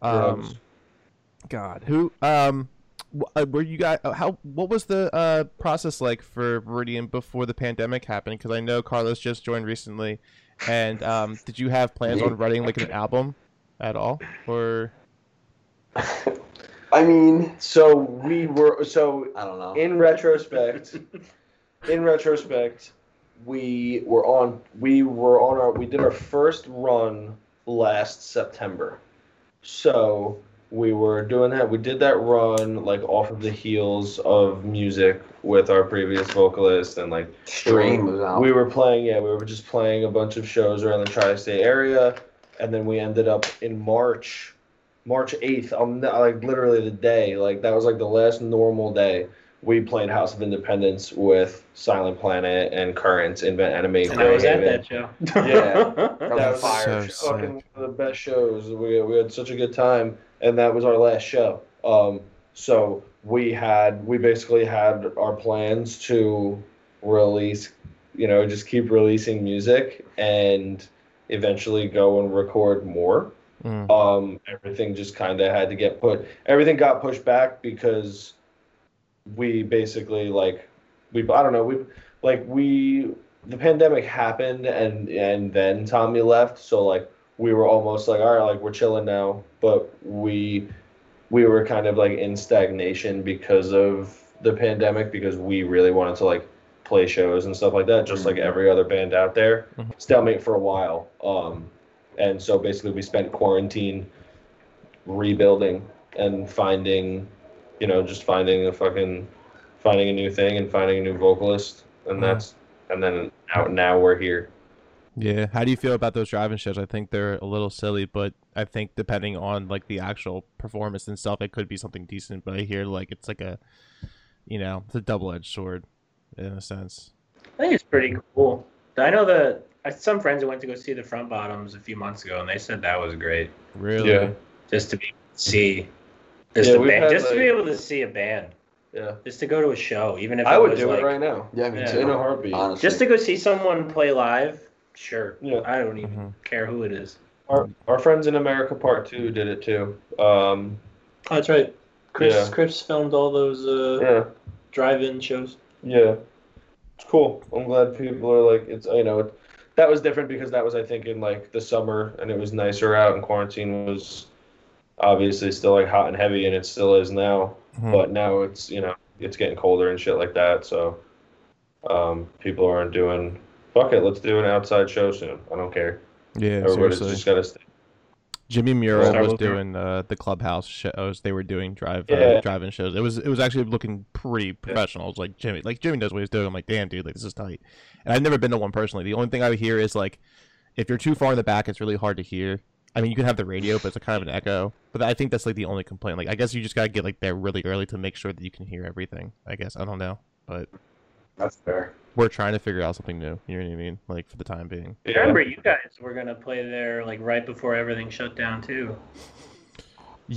[SPEAKER 2] Um,
[SPEAKER 3] Drugs.
[SPEAKER 2] God, who um, uh, were you guys? uh, How what was the uh process like for Viridian before the pandemic happened? Because I know Carlos just joined recently, and um, did you have plans on writing like an album at all, or?
[SPEAKER 4] I mean,
[SPEAKER 3] So we were so
[SPEAKER 4] I don't know.
[SPEAKER 3] in retrospect, in retrospect, we were on we were on our we did our first run last September. So we were doing that. We did that run like off of the heels of music with our previous vocalist and like
[SPEAKER 4] Stream was out.
[SPEAKER 3] we were playing, yeah, we were just playing a bunch of shows around the tri-state area, and then we ended up in March, March eighth. On like literally the day, like that was like the last normal day. We played House of Independents with Silent Planet and Currents, Invent Animate.
[SPEAKER 1] and I was at that show.
[SPEAKER 3] Yeah.
[SPEAKER 4] That
[SPEAKER 3] That
[SPEAKER 4] was
[SPEAKER 3] was
[SPEAKER 4] fire
[SPEAKER 2] so
[SPEAKER 4] show.
[SPEAKER 3] fucking one of the best shows. We, we had such a good time, and that was our last show. Um, so we had we basically had our plans to release, you know, just keep releasing music and eventually go and record more.
[SPEAKER 2] Mm.
[SPEAKER 3] Um, everything just kind of had to get put. Everything got pushed back because we basically like we I don't know we like we the pandemic happened and and then Tommy left so like we were almost like all right like we're chilling now but we we were kind of like in stagnation because of the pandemic because we really wanted to like play shows and stuff like that just like
[SPEAKER 4] Mhm.
[SPEAKER 3] every other band out there
[SPEAKER 2] Mhm.
[SPEAKER 3] stalemate for a while um and so basically we spent quarantine rebuilding and finding you know just finding a fucking finding a new thing and finding a new vocalist and
[SPEAKER 2] Mhm.
[SPEAKER 3] that's and then now now we're here
[SPEAKER 2] Yeah. How do you feel about those driving shows? I think they're a little silly, but I think depending on like the actual performance and stuff, it could be something decent. But I hear like it's like a, you know, it's a double edged sword, in a sense.
[SPEAKER 1] I think it's pretty cool. I know that I some friends who went to go see the front bottoms a few months ago, and they said that was great.
[SPEAKER 2] Really?
[SPEAKER 3] Yeah.
[SPEAKER 1] Just to be able to see, just,
[SPEAKER 3] Yeah,
[SPEAKER 1] band,
[SPEAKER 3] had,
[SPEAKER 1] just to be able to see a band,
[SPEAKER 3] Yeah.
[SPEAKER 1] just to go to a show, even if
[SPEAKER 3] I
[SPEAKER 1] it
[SPEAKER 3] would
[SPEAKER 1] was
[SPEAKER 3] do
[SPEAKER 1] like,
[SPEAKER 3] it right now.
[SPEAKER 4] Yeah, me
[SPEAKER 1] Yeah.
[SPEAKER 4] too.
[SPEAKER 3] In a heartbeat.
[SPEAKER 4] Honestly.
[SPEAKER 1] just to go see someone play live. Sure.
[SPEAKER 3] Yeah.
[SPEAKER 1] I don't even
[SPEAKER 2] Mhm.
[SPEAKER 1] care who it is.
[SPEAKER 3] Our, our friends in America Part Two did it too. Um,
[SPEAKER 1] Oh, that's right. Chris
[SPEAKER 3] Yeah.
[SPEAKER 1] Chris filmed all those uh,
[SPEAKER 3] yeah,
[SPEAKER 1] drive-in shows.
[SPEAKER 3] yeah, it's cool. I'm glad people are like it's. You know, it, that was different because that was I think in like the summer and it was nicer out and quarantine was obviously still like hot and heavy and it still is now.
[SPEAKER 2] Mhm.
[SPEAKER 3] But now it's you know it's getting colder and shit like that. So um, people aren't doing. Fuck it, let's do an outside show soon. I don't care.
[SPEAKER 2] Yeah.
[SPEAKER 3] Everybody's
[SPEAKER 2] seriously.
[SPEAKER 3] just gotta stay.
[SPEAKER 2] Jimmy
[SPEAKER 1] Start
[SPEAKER 2] was doing uh, the clubhouse shows. They were doing drive uh, driving shows. It was it was actually looking pretty professional. It was like Jimmy, like Jimmy knows what he's doing. I'm like, damn, dude, like this is tight. And I've never been to one personally. The only thing I would hear is like, if you're too far in the back, it's really hard to hear. I mean, you can have the radio, but it's a kind of an echo. But I think that's like the only complaint. Like, I guess you just gotta get like there really early to make sure that you can hear everything. I guess I don't know, but
[SPEAKER 4] That's fair.
[SPEAKER 2] we're trying to figure out something new. You know what I mean? Like for the time being.
[SPEAKER 1] I remember you guys were gonna play there like right before everything shut down too.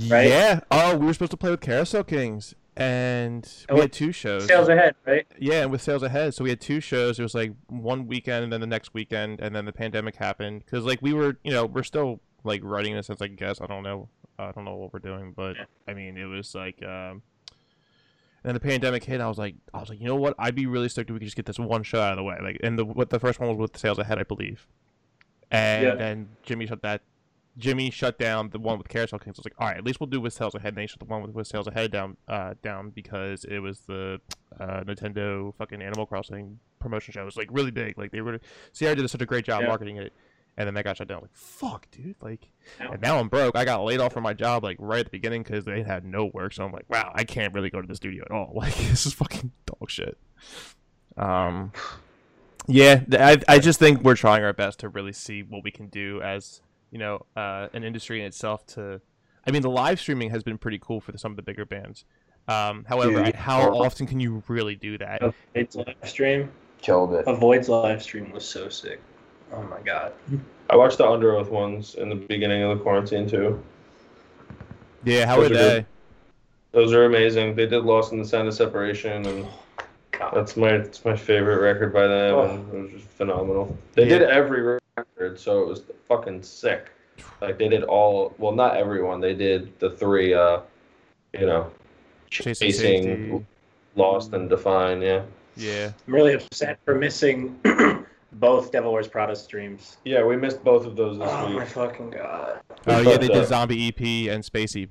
[SPEAKER 1] Right?
[SPEAKER 2] Yeah. Oh, we were supposed to play with Carousel Kings, and
[SPEAKER 1] Oh,
[SPEAKER 2] we had two shows.
[SPEAKER 1] Sales ahead, right?
[SPEAKER 2] Yeah, and with sales ahead, so we had two shows. It was like one weekend, and then the next weekend, and then the pandemic happened. Because like we were, you know, we're still like writing this a sense. I guess I don't know. I don't know what we're doing, but
[SPEAKER 1] Yeah.
[SPEAKER 2] I mean, it was like, um, and then the pandemic hit. I was like, I was like, you know what? I'd be really stoked if we could just get this one show out of the way. Like, and the what the first one was with sales ahead, I believe. And
[SPEAKER 1] Yeah.
[SPEAKER 2] then Jimmy shut that. Jimmy shut down the one with Carousel Kings. I was like, all right, at least we'll do with sales ahead. And they shut the one with, with sales ahead down, uh, down because it was the uh, Nintendo fucking Animal Crossing promotion show. It was like really big. Like they were, Sierra did such a great job
[SPEAKER 1] Yeah.
[SPEAKER 2] marketing it, and then that got shut down. Like fuck, dude. Like, and now I'm broke. I got laid off from my job like right at the beginning because they had no work. So I'm like, wow, I can't really go to the studio at all. Like this is fucking dog shit. Um, yeah, I I just think we're trying our best to really see what we can do as you know uh, an industry in itself. To, I mean, the live streaming has been pretty cool for some of the bigger bands. Um, however,
[SPEAKER 4] Dude.
[SPEAKER 2] how often can you really do that?
[SPEAKER 1] It's live stream.
[SPEAKER 4] Killed it.
[SPEAKER 1] Avoid's live stream was so sick. Oh my god.
[SPEAKER 3] I watched the Underoath ones in the beginning of the quarantine too.
[SPEAKER 2] Yeah, how
[SPEAKER 3] Those
[SPEAKER 2] are
[SPEAKER 3] are
[SPEAKER 2] they?
[SPEAKER 3] good. Those are amazing. They did Lost in the Sound of Separation, and that's my it's my favorite record by them.
[SPEAKER 1] Oh.
[SPEAKER 3] And it was just phenomenal. They
[SPEAKER 2] Yeah.
[SPEAKER 3] did every record, so it was fucking sick. Like they did all. Well, not everyone. They did the three. Uh, you know,
[SPEAKER 2] Chasing
[SPEAKER 3] chasing, Lost and Define. Yeah,
[SPEAKER 2] Yeah,
[SPEAKER 1] I'm really upset for missing both Devil Wears Prada streams.
[SPEAKER 3] yeah. We missed both of those this
[SPEAKER 1] Oh my
[SPEAKER 3] week.
[SPEAKER 1] fucking god.
[SPEAKER 2] oh yeah, they did Zombie EP and Space EP.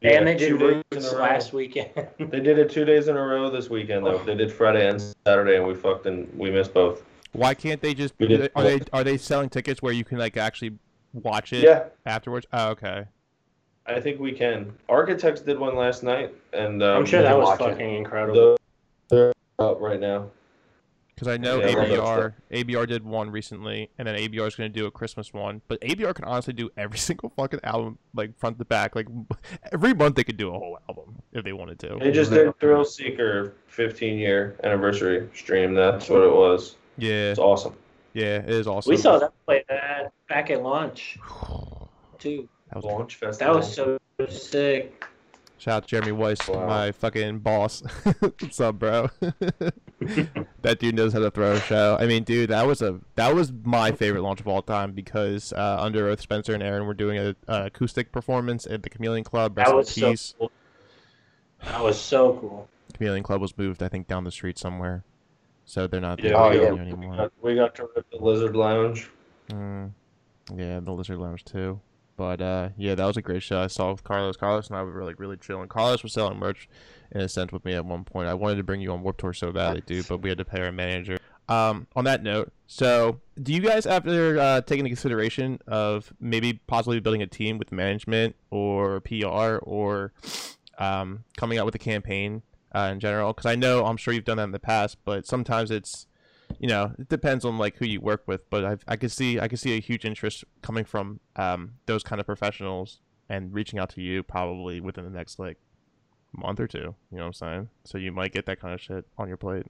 [SPEAKER 3] Yeah,
[SPEAKER 1] and they did
[SPEAKER 3] two days in
[SPEAKER 1] Roots
[SPEAKER 3] a row.
[SPEAKER 1] last weekend.
[SPEAKER 3] They did it two days in a row this weekend though. They did Friday and Saturday, and we fucked and we missed both.
[SPEAKER 2] Why can't they just?
[SPEAKER 3] We did-
[SPEAKER 2] Are they are they selling tickets where you can like actually watch it
[SPEAKER 3] Yeah,
[SPEAKER 2] afterwards? Oh, okay.
[SPEAKER 3] I think we can. Architects did one last night, and um,
[SPEAKER 1] I'm sure that was
[SPEAKER 4] watch it.
[SPEAKER 1] fucking incredible.
[SPEAKER 3] they're up right now.
[SPEAKER 2] Because I know
[SPEAKER 3] Yeah, I love that
[SPEAKER 2] ABR ABR did one recently, and then ABR is going to do a Christmas one. But ABR can honestly do every single fucking album, like front to back. Like every month they could do a whole album if they wanted to.
[SPEAKER 3] They just did Thrill Seeker 15 year anniversary stream. That's what it was.
[SPEAKER 2] Yeah,
[SPEAKER 3] It's awesome.
[SPEAKER 2] yeah, it is awesome.
[SPEAKER 1] we saw that play that back at launch too.
[SPEAKER 2] That was
[SPEAKER 3] Launch
[SPEAKER 1] That was so sick.
[SPEAKER 2] Shout out to Jeremy Weiss,
[SPEAKER 3] Wow.
[SPEAKER 2] my fucking boss. What's up, bro? that dude knows how to throw a show. I mean, dude, that was a that was my favorite launch of all time because uh, Underoath, Spencer and Aaron were doing a, a acoustic performance at the Chameleon Club.
[SPEAKER 1] That was so cool. That was so cool.
[SPEAKER 2] Chameleon Club was moved, I think, down the street somewhere, so they're not there
[SPEAKER 4] Oh, yeah.
[SPEAKER 3] got, we,
[SPEAKER 2] anymore.
[SPEAKER 3] got, we got to rip the Lizard Lounge.
[SPEAKER 2] Mm, yeah, the Lizard Lounge too. But uh, yeah, that was a great show. I saw with Carlos. Carlos and I were like really chilling. Carlos was selling merch in a sense with me at one point. I wanted to bring you on Warped Tour so badly, dude, but we had to pay our manager. Um, on that note, so do you guys, after uh, taking into consideration of maybe possibly building a team with management or PR or um, coming out with a campaign uh, in general? Because I know I'm sure you've done that in the past, but sometimes it's you know, it depends on like who you work with, but I I could see I could see a huge interest coming from um those kind of professionals and reaching out to you probably within the next like month or two. You know what I'm saying? So you might get that kind of shit on your plate.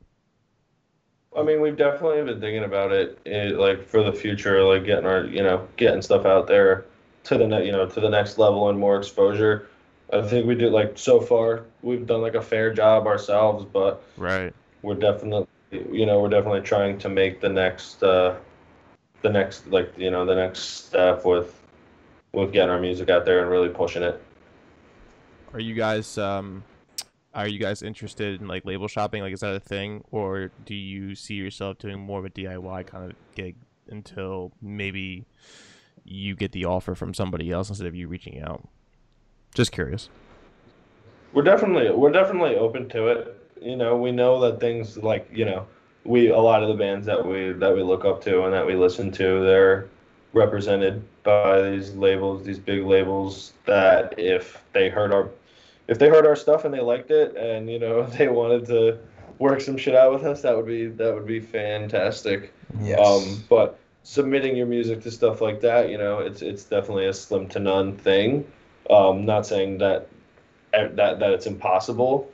[SPEAKER 3] I mean, we've definitely been thinking about it, eh, like for the future, like getting our, you know, getting stuff out there to the ne- you know, to the next level and more exposure. I think we do like so far we've done like a fair job ourselves, but
[SPEAKER 2] Right.
[SPEAKER 3] we're definitely, you know, we're definitely trying to make the next, uh, the next like you know the next step with, with getting our music out there and really pushing it.
[SPEAKER 2] Are you guys um are you guys interested in like label shopping? Like is that a thing? Or do you see yourself doing more of a DIY kind of gig until maybe you get the offer from somebody else instead of you reaching out? Just curious.
[SPEAKER 3] We're definitely we're definitely open to it. You know, we know that things like you know we a lot of the bands that we that we look up to and that we listen to they're represented by these labels, these big labels that if they heard our if they heard our stuff and they liked it and you know they wanted to work some shit out with us, that would be that would be fantastic.
[SPEAKER 4] Yes.
[SPEAKER 3] Um, but submitting your music to stuff like that, you know, it's it's definitely a slim to none thing. Um, not saying that that that it's impossible,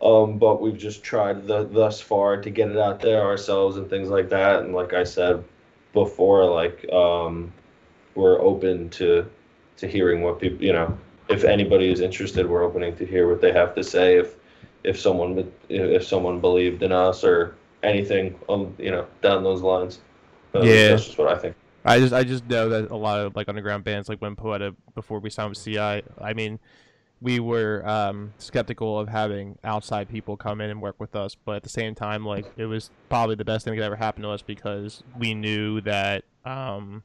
[SPEAKER 3] um, but we've just tried the, thus far to get it out there ourselves and things like that. And like I said before, like um, we're open to to hearing what people, you know, if anybody is interested, we're opening to hear what they have to say. If if someone if someone believed in us or anything, um, you know, down those lines. Uh,
[SPEAKER 2] Yeah.
[SPEAKER 3] that's just what I think.
[SPEAKER 2] I just I just know that a lot of like underground bands like when Poeta before we signed with CI, I mean, we were um, skeptical of having outside people come in and work with us, but at the same time, like it was probably the best thing that could ever happen to us because we knew that um,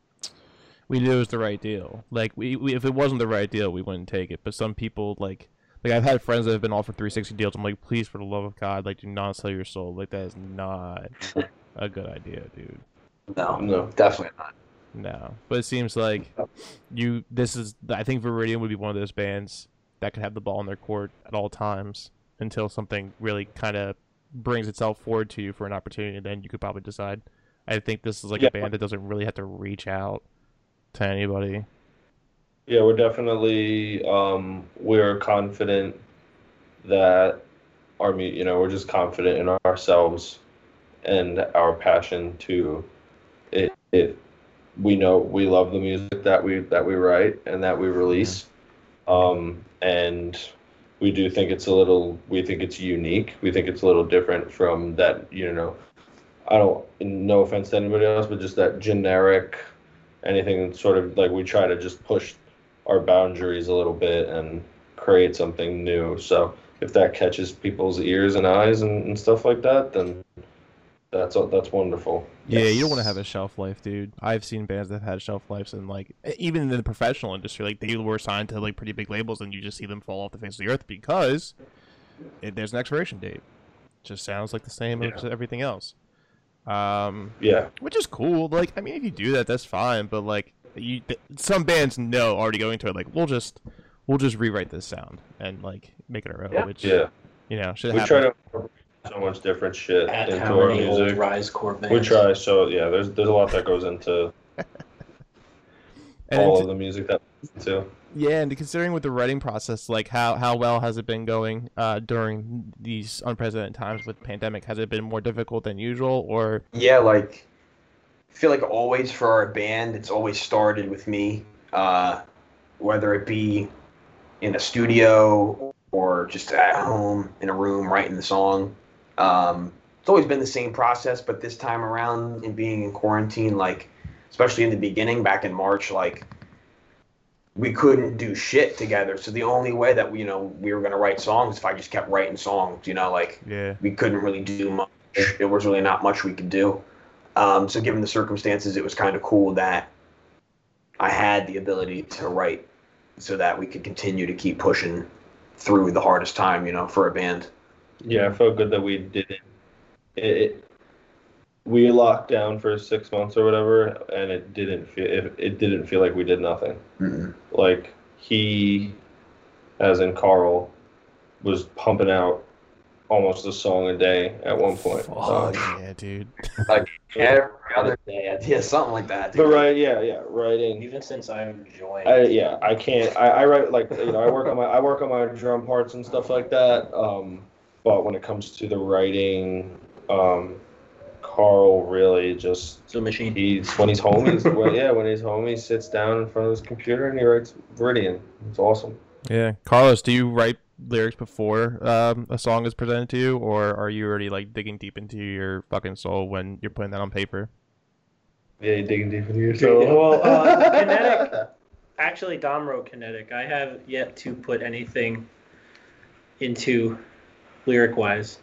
[SPEAKER 2] we knew it was the right deal. Like we, we if it wasn't the right deal, we wouldn't take it. But some people like like I've had friends that have been offered 360 deals. I'm like, please, for the love of God, like do not sell your soul. Like that is not a good idea, dude.
[SPEAKER 4] no,
[SPEAKER 3] No.
[SPEAKER 4] definitely not.
[SPEAKER 2] No, but it seems like you. This is. I think Viridian would be one of those bands that could have the ball in their court at all times until something really kind of brings itself forward to you for an opportunity. And then you could probably decide. I think this is like
[SPEAKER 3] Yeah.
[SPEAKER 2] a band that doesn't really have to reach out to anybody.
[SPEAKER 3] Yeah, we're definitely um, we're confident that our you know we're just confident in ourselves and our passion to it. It we know we love the music that we that we write and that we release, um, and we do think it's a little we think it's unique. We think it's a little different from that you know. I don't no offense to anybody else, but just that generic anything sort of like we try to just push our boundaries a little bit and create something new. So if that catches people's ears and eyes and, and stuff like that, then that's that's wonderful.
[SPEAKER 2] Yeah, you don't want to have a shelf life, dude. I've seen bands that have had shelf lives, and like even in the professional industry, like they were signed to like pretty big labels, and you just see them fall off the face of the earth because it, there's an expiration date. Just sounds like the same as everything else. Um,
[SPEAKER 3] Yeah,
[SPEAKER 2] which is cool. Like, I mean, if you do that, that's fine. But like, you th- some bands know already going to it. Like, we'll just we'll just rewrite this sound and like make it our own.
[SPEAKER 4] Yeah.
[SPEAKER 2] Which
[SPEAKER 3] yeah.
[SPEAKER 2] you know should
[SPEAKER 3] We
[SPEAKER 2] happen.
[SPEAKER 3] try to so much different shit
[SPEAKER 1] At
[SPEAKER 3] into
[SPEAKER 1] how
[SPEAKER 3] our
[SPEAKER 1] many old
[SPEAKER 3] music.
[SPEAKER 1] Rise Core bands?
[SPEAKER 3] We try. So yeah, there's there's a lot that goes into
[SPEAKER 2] And
[SPEAKER 3] all
[SPEAKER 2] it's-
[SPEAKER 3] of the music that we listen to.
[SPEAKER 2] Yeah, and considering with the writing process, like how how well has it been going uh, during these unprecedented times with the pandemic? Has it been more difficult than usual, or
[SPEAKER 4] Yeah, like I feel like always for our band, it's always started with me, uh, whether it be in a studio or just at home in a room writing the song. Um, it's always been the same process, but this time around, in being in quarantine, like especially in the beginning, back in March, like we couldn't do shit together. So the only way that we, you know we were gonna write songs if I just kept writing songs, you know, like
[SPEAKER 2] yeah,
[SPEAKER 4] we couldn't really do much. There was really not much we could do. Um, so, given the circumstances, it was kind of cool that I had the ability to write so that we could continue to keep pushing through the hardest time, you know, for a band.
[SPEAKER 3] Yeah, I felt good that we didn't. It, it, we locked down for six months or whatever, and it didn't feel it, it didn't feel like we did nothing.
[SPEAKER 4] Mm-mm.
[SPEAKER 3] Like he, as in Carl, was pumping out almost a song a day at one point.
[SPEAKER 2] Fuck
[SPEAKER 3] Um,
[SPEAKER 2] yeah, dude.
[SPEAKER 4] Like every other day, yeah, something like that.
[SPEAKER 3] but
[SPEAKER 4] dude.
[SPEAKER 3] right, yeah, yeah, writing.
[SPEAKER 1] Even since I'm joined.
[SPEAKER 3] I yeah, I can't. I, I write like you know I work on my I work on my drum parts and stuff like that. Um, but when it comes to the writing, um, Carl really just
[SPEAKER 1] It's a machine.
[SPEAKER 3] he's when he's home. He's well, yeah, when he's home, he sits down in front of his computer and he writes Viridian. It's awesome.
[SPEAKER 2] Yeah, Carlos, do you write lyrics before um, a song is presented to you, or are you already like digging deep into your fucking soul when you're putting that on paper?
[SPEAKER 3] Yeah, you digging deep into your soul.
[SPEAKER 1] Well, uh, Kinetic- Actually, Dom wrote Kinetic. I have yet to put anything into lyric wise.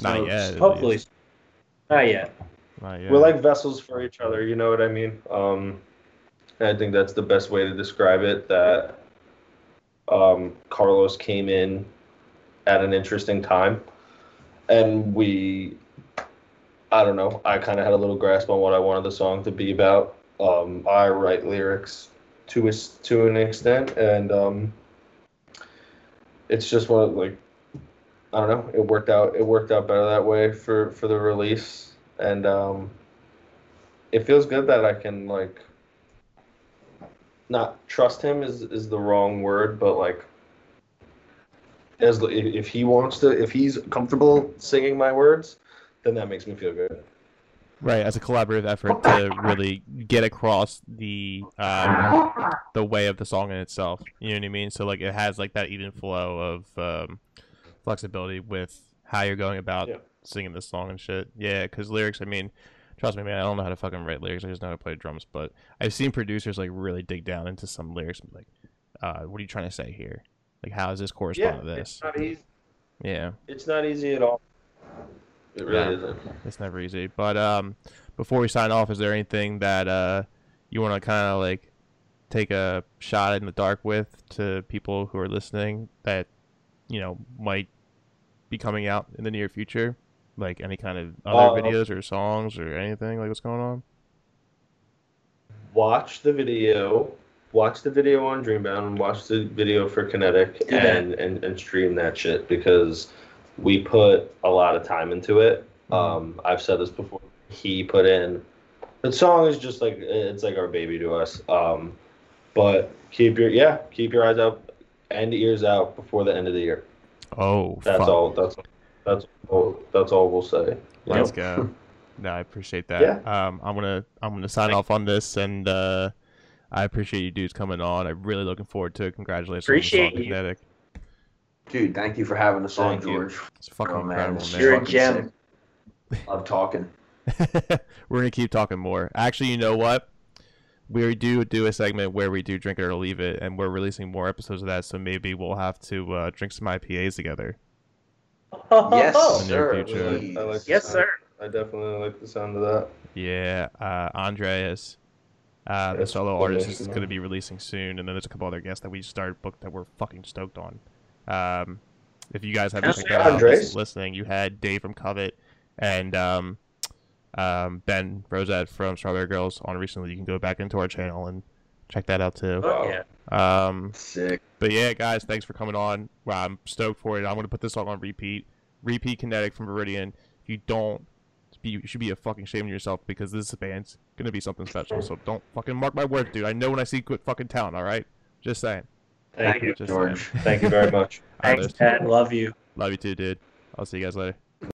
[SPEAKER 2] Not yet, at
[SPEAKER 1] Hopefully.
[SPEAKER 2] least.
[SPEAKER 1] Not yet.
[SPEAKER 2] Not yet.
[SPEAKER 3] We're like vessels for each other. You know what I mean? Um, I think that's the best way to describe it. That um, Carlos came in at an interesting time, and we, I don't know, I kind of had a little grasp on what I wanted the song to be about. Um, I write lyrics to a, s- to an extent, and um, it's just one of, like I don't know. It worked out. It worked out better that way for for the release, and um, it feels good that I can like not trust him is is the wrong word, but like as if he wants to, if he's comfortable singing my words, then that makes me feel good.
[SPEAKER 2] right as a collaborative effort to really get across the um, the way of the song in itself. You know what I mean? So like it has like that even flow of um, flexibility with how you're going about
[SPEAKER 3] Yeah.
[SPEAKER 2] singing this song and shit. Yeah, because lyrics. I mean, trust me, man. I don't know how to fucking write lyrics. I just know how to play drums. But I've seen producers like really dig down into some lyrics. and be Like, uh, what are you trying to say here? Like, how does this correspond to this?
[SPEAKER 3] it's not easy.
[SPEAKER 2] Yeah.
[SPEAKER 3] It's not easy at all. It really
[SPEAKER 2] Yeah.
[SPEAKER 3] isn't.
[SPEAKER 2] It's never easy. But um, before we sign off, is there anything that uh, you want to kind of like take a shot in the dark with to people who are listening that you know might be coming out in the near future? Like any kind of other
[SPEAKER 3] Uh,
[SPEAKER 2] videos or songs or anything like what's going on?
[SPEAKER 3] watch the video watch the video on dreambound and watch the video for kinetic
[SPEAKER 1] Do that.
[SPEAKER 3] and, and and stream that shit because we put a lot of time into it um i've said this before he put in the song is just like it's like our baby to us um but keep your yeah keep your eyes out and ears out before the end of the year
[SPEAKER 2] Oh,
[SPEAKER 3] that's
[SPEAKER 2] fuck.
[SPEAKER 3] all that's that's all that's all we'll say you
[SPEAKER 2] Let's
[SPEAKER 3] know?
[SPEAKER 2] go. No, I appreciate that.
[SPEAKER 3] Yeah.
[SPEAKER 2] Um, I'm gonna I'm gonna sign off on this, and uh, I appreciate you dudes coming on. I'm really looking forward to it. Congratulations
[SPEAKER 1] Appreciate
[SPEAKER 2] on the song
[SPEAKER 1] you.
[SPEAKER 2] Kinetic.
[SPEAKER 4] Dude, thank you for having us on,
[SPEAKER 3] you.
[SPEAKER 4] George.
[SPEAKER 2] It's fucking
[SPEAKER 4] Oh, man,
[SPEAKER 2] incredible,
[SPEAKER 4] it's
[SPEAKER 2] man.
[SPEAKER 1] You're a gem.
[SPEAKER 4] Love talking.
[SPEAKER 2] We're gonna keep talking more. Actually, you know what? We do do a segment where we do drink it or leave it, and we're releasing more episodes of that. So maybe we'll have to uh, drink some IPAs together.
[SPEAKER 4] Yes,
[SPEAKER 2] In
[SPEAKER 4] sir.
[SPEAKER 2] future.
[SPEAKER 3] I like the
[SPEAKER 1] Yes,
[SPEAKER 3] sound-
[SPEAKER 1] sir.
[SPEAKER 3] i definitely like the sound of that
[SPEAKER 2] Yeah, uh, Andreas, uh, the solo artist, is going to be releasing soon, and then there's a couple other guests that we started booked that we're fucking stoked on. Um, if you guys haven't
[SPEAKER 1] Yes,
[SPEAKER 2] checked
[SPEAKER 1] sir.
[SPEAKER 2] that out, listening, you had Dave from Covet and um, um, Ben Rosett from Strawberry Girls on recently. You can go back into our channel and check that out too.
[SPEAKER 1] Oh, yeah.
[SPEAKER 2] Um,
[SPEAKER 4] Sick.
[SPEAKER 2] but yeah, guys, thanks for coming on. Well, I'm stoked for it. I'm gonna put this song on repeat. Repeat Kinetic from Viridian. If you don't, you should be a fucking shame of yourself because this band's gonna be something special. So don't fucking mark my words, dude. I know when I see good fucking talent. All right, just saying.
[SPEAKER 3] thank you
[SPEAKER 4] George.
[SPEAKER 2] saying.
[SPEAKER 3] thank you very much
[SPEAKER 1] Thanks,
[SPEAKER 2] listeners.
[SPEAKER 1] Dad. Love you.
[SPEAKER 2] Love you too, dude. I'll see you guys later.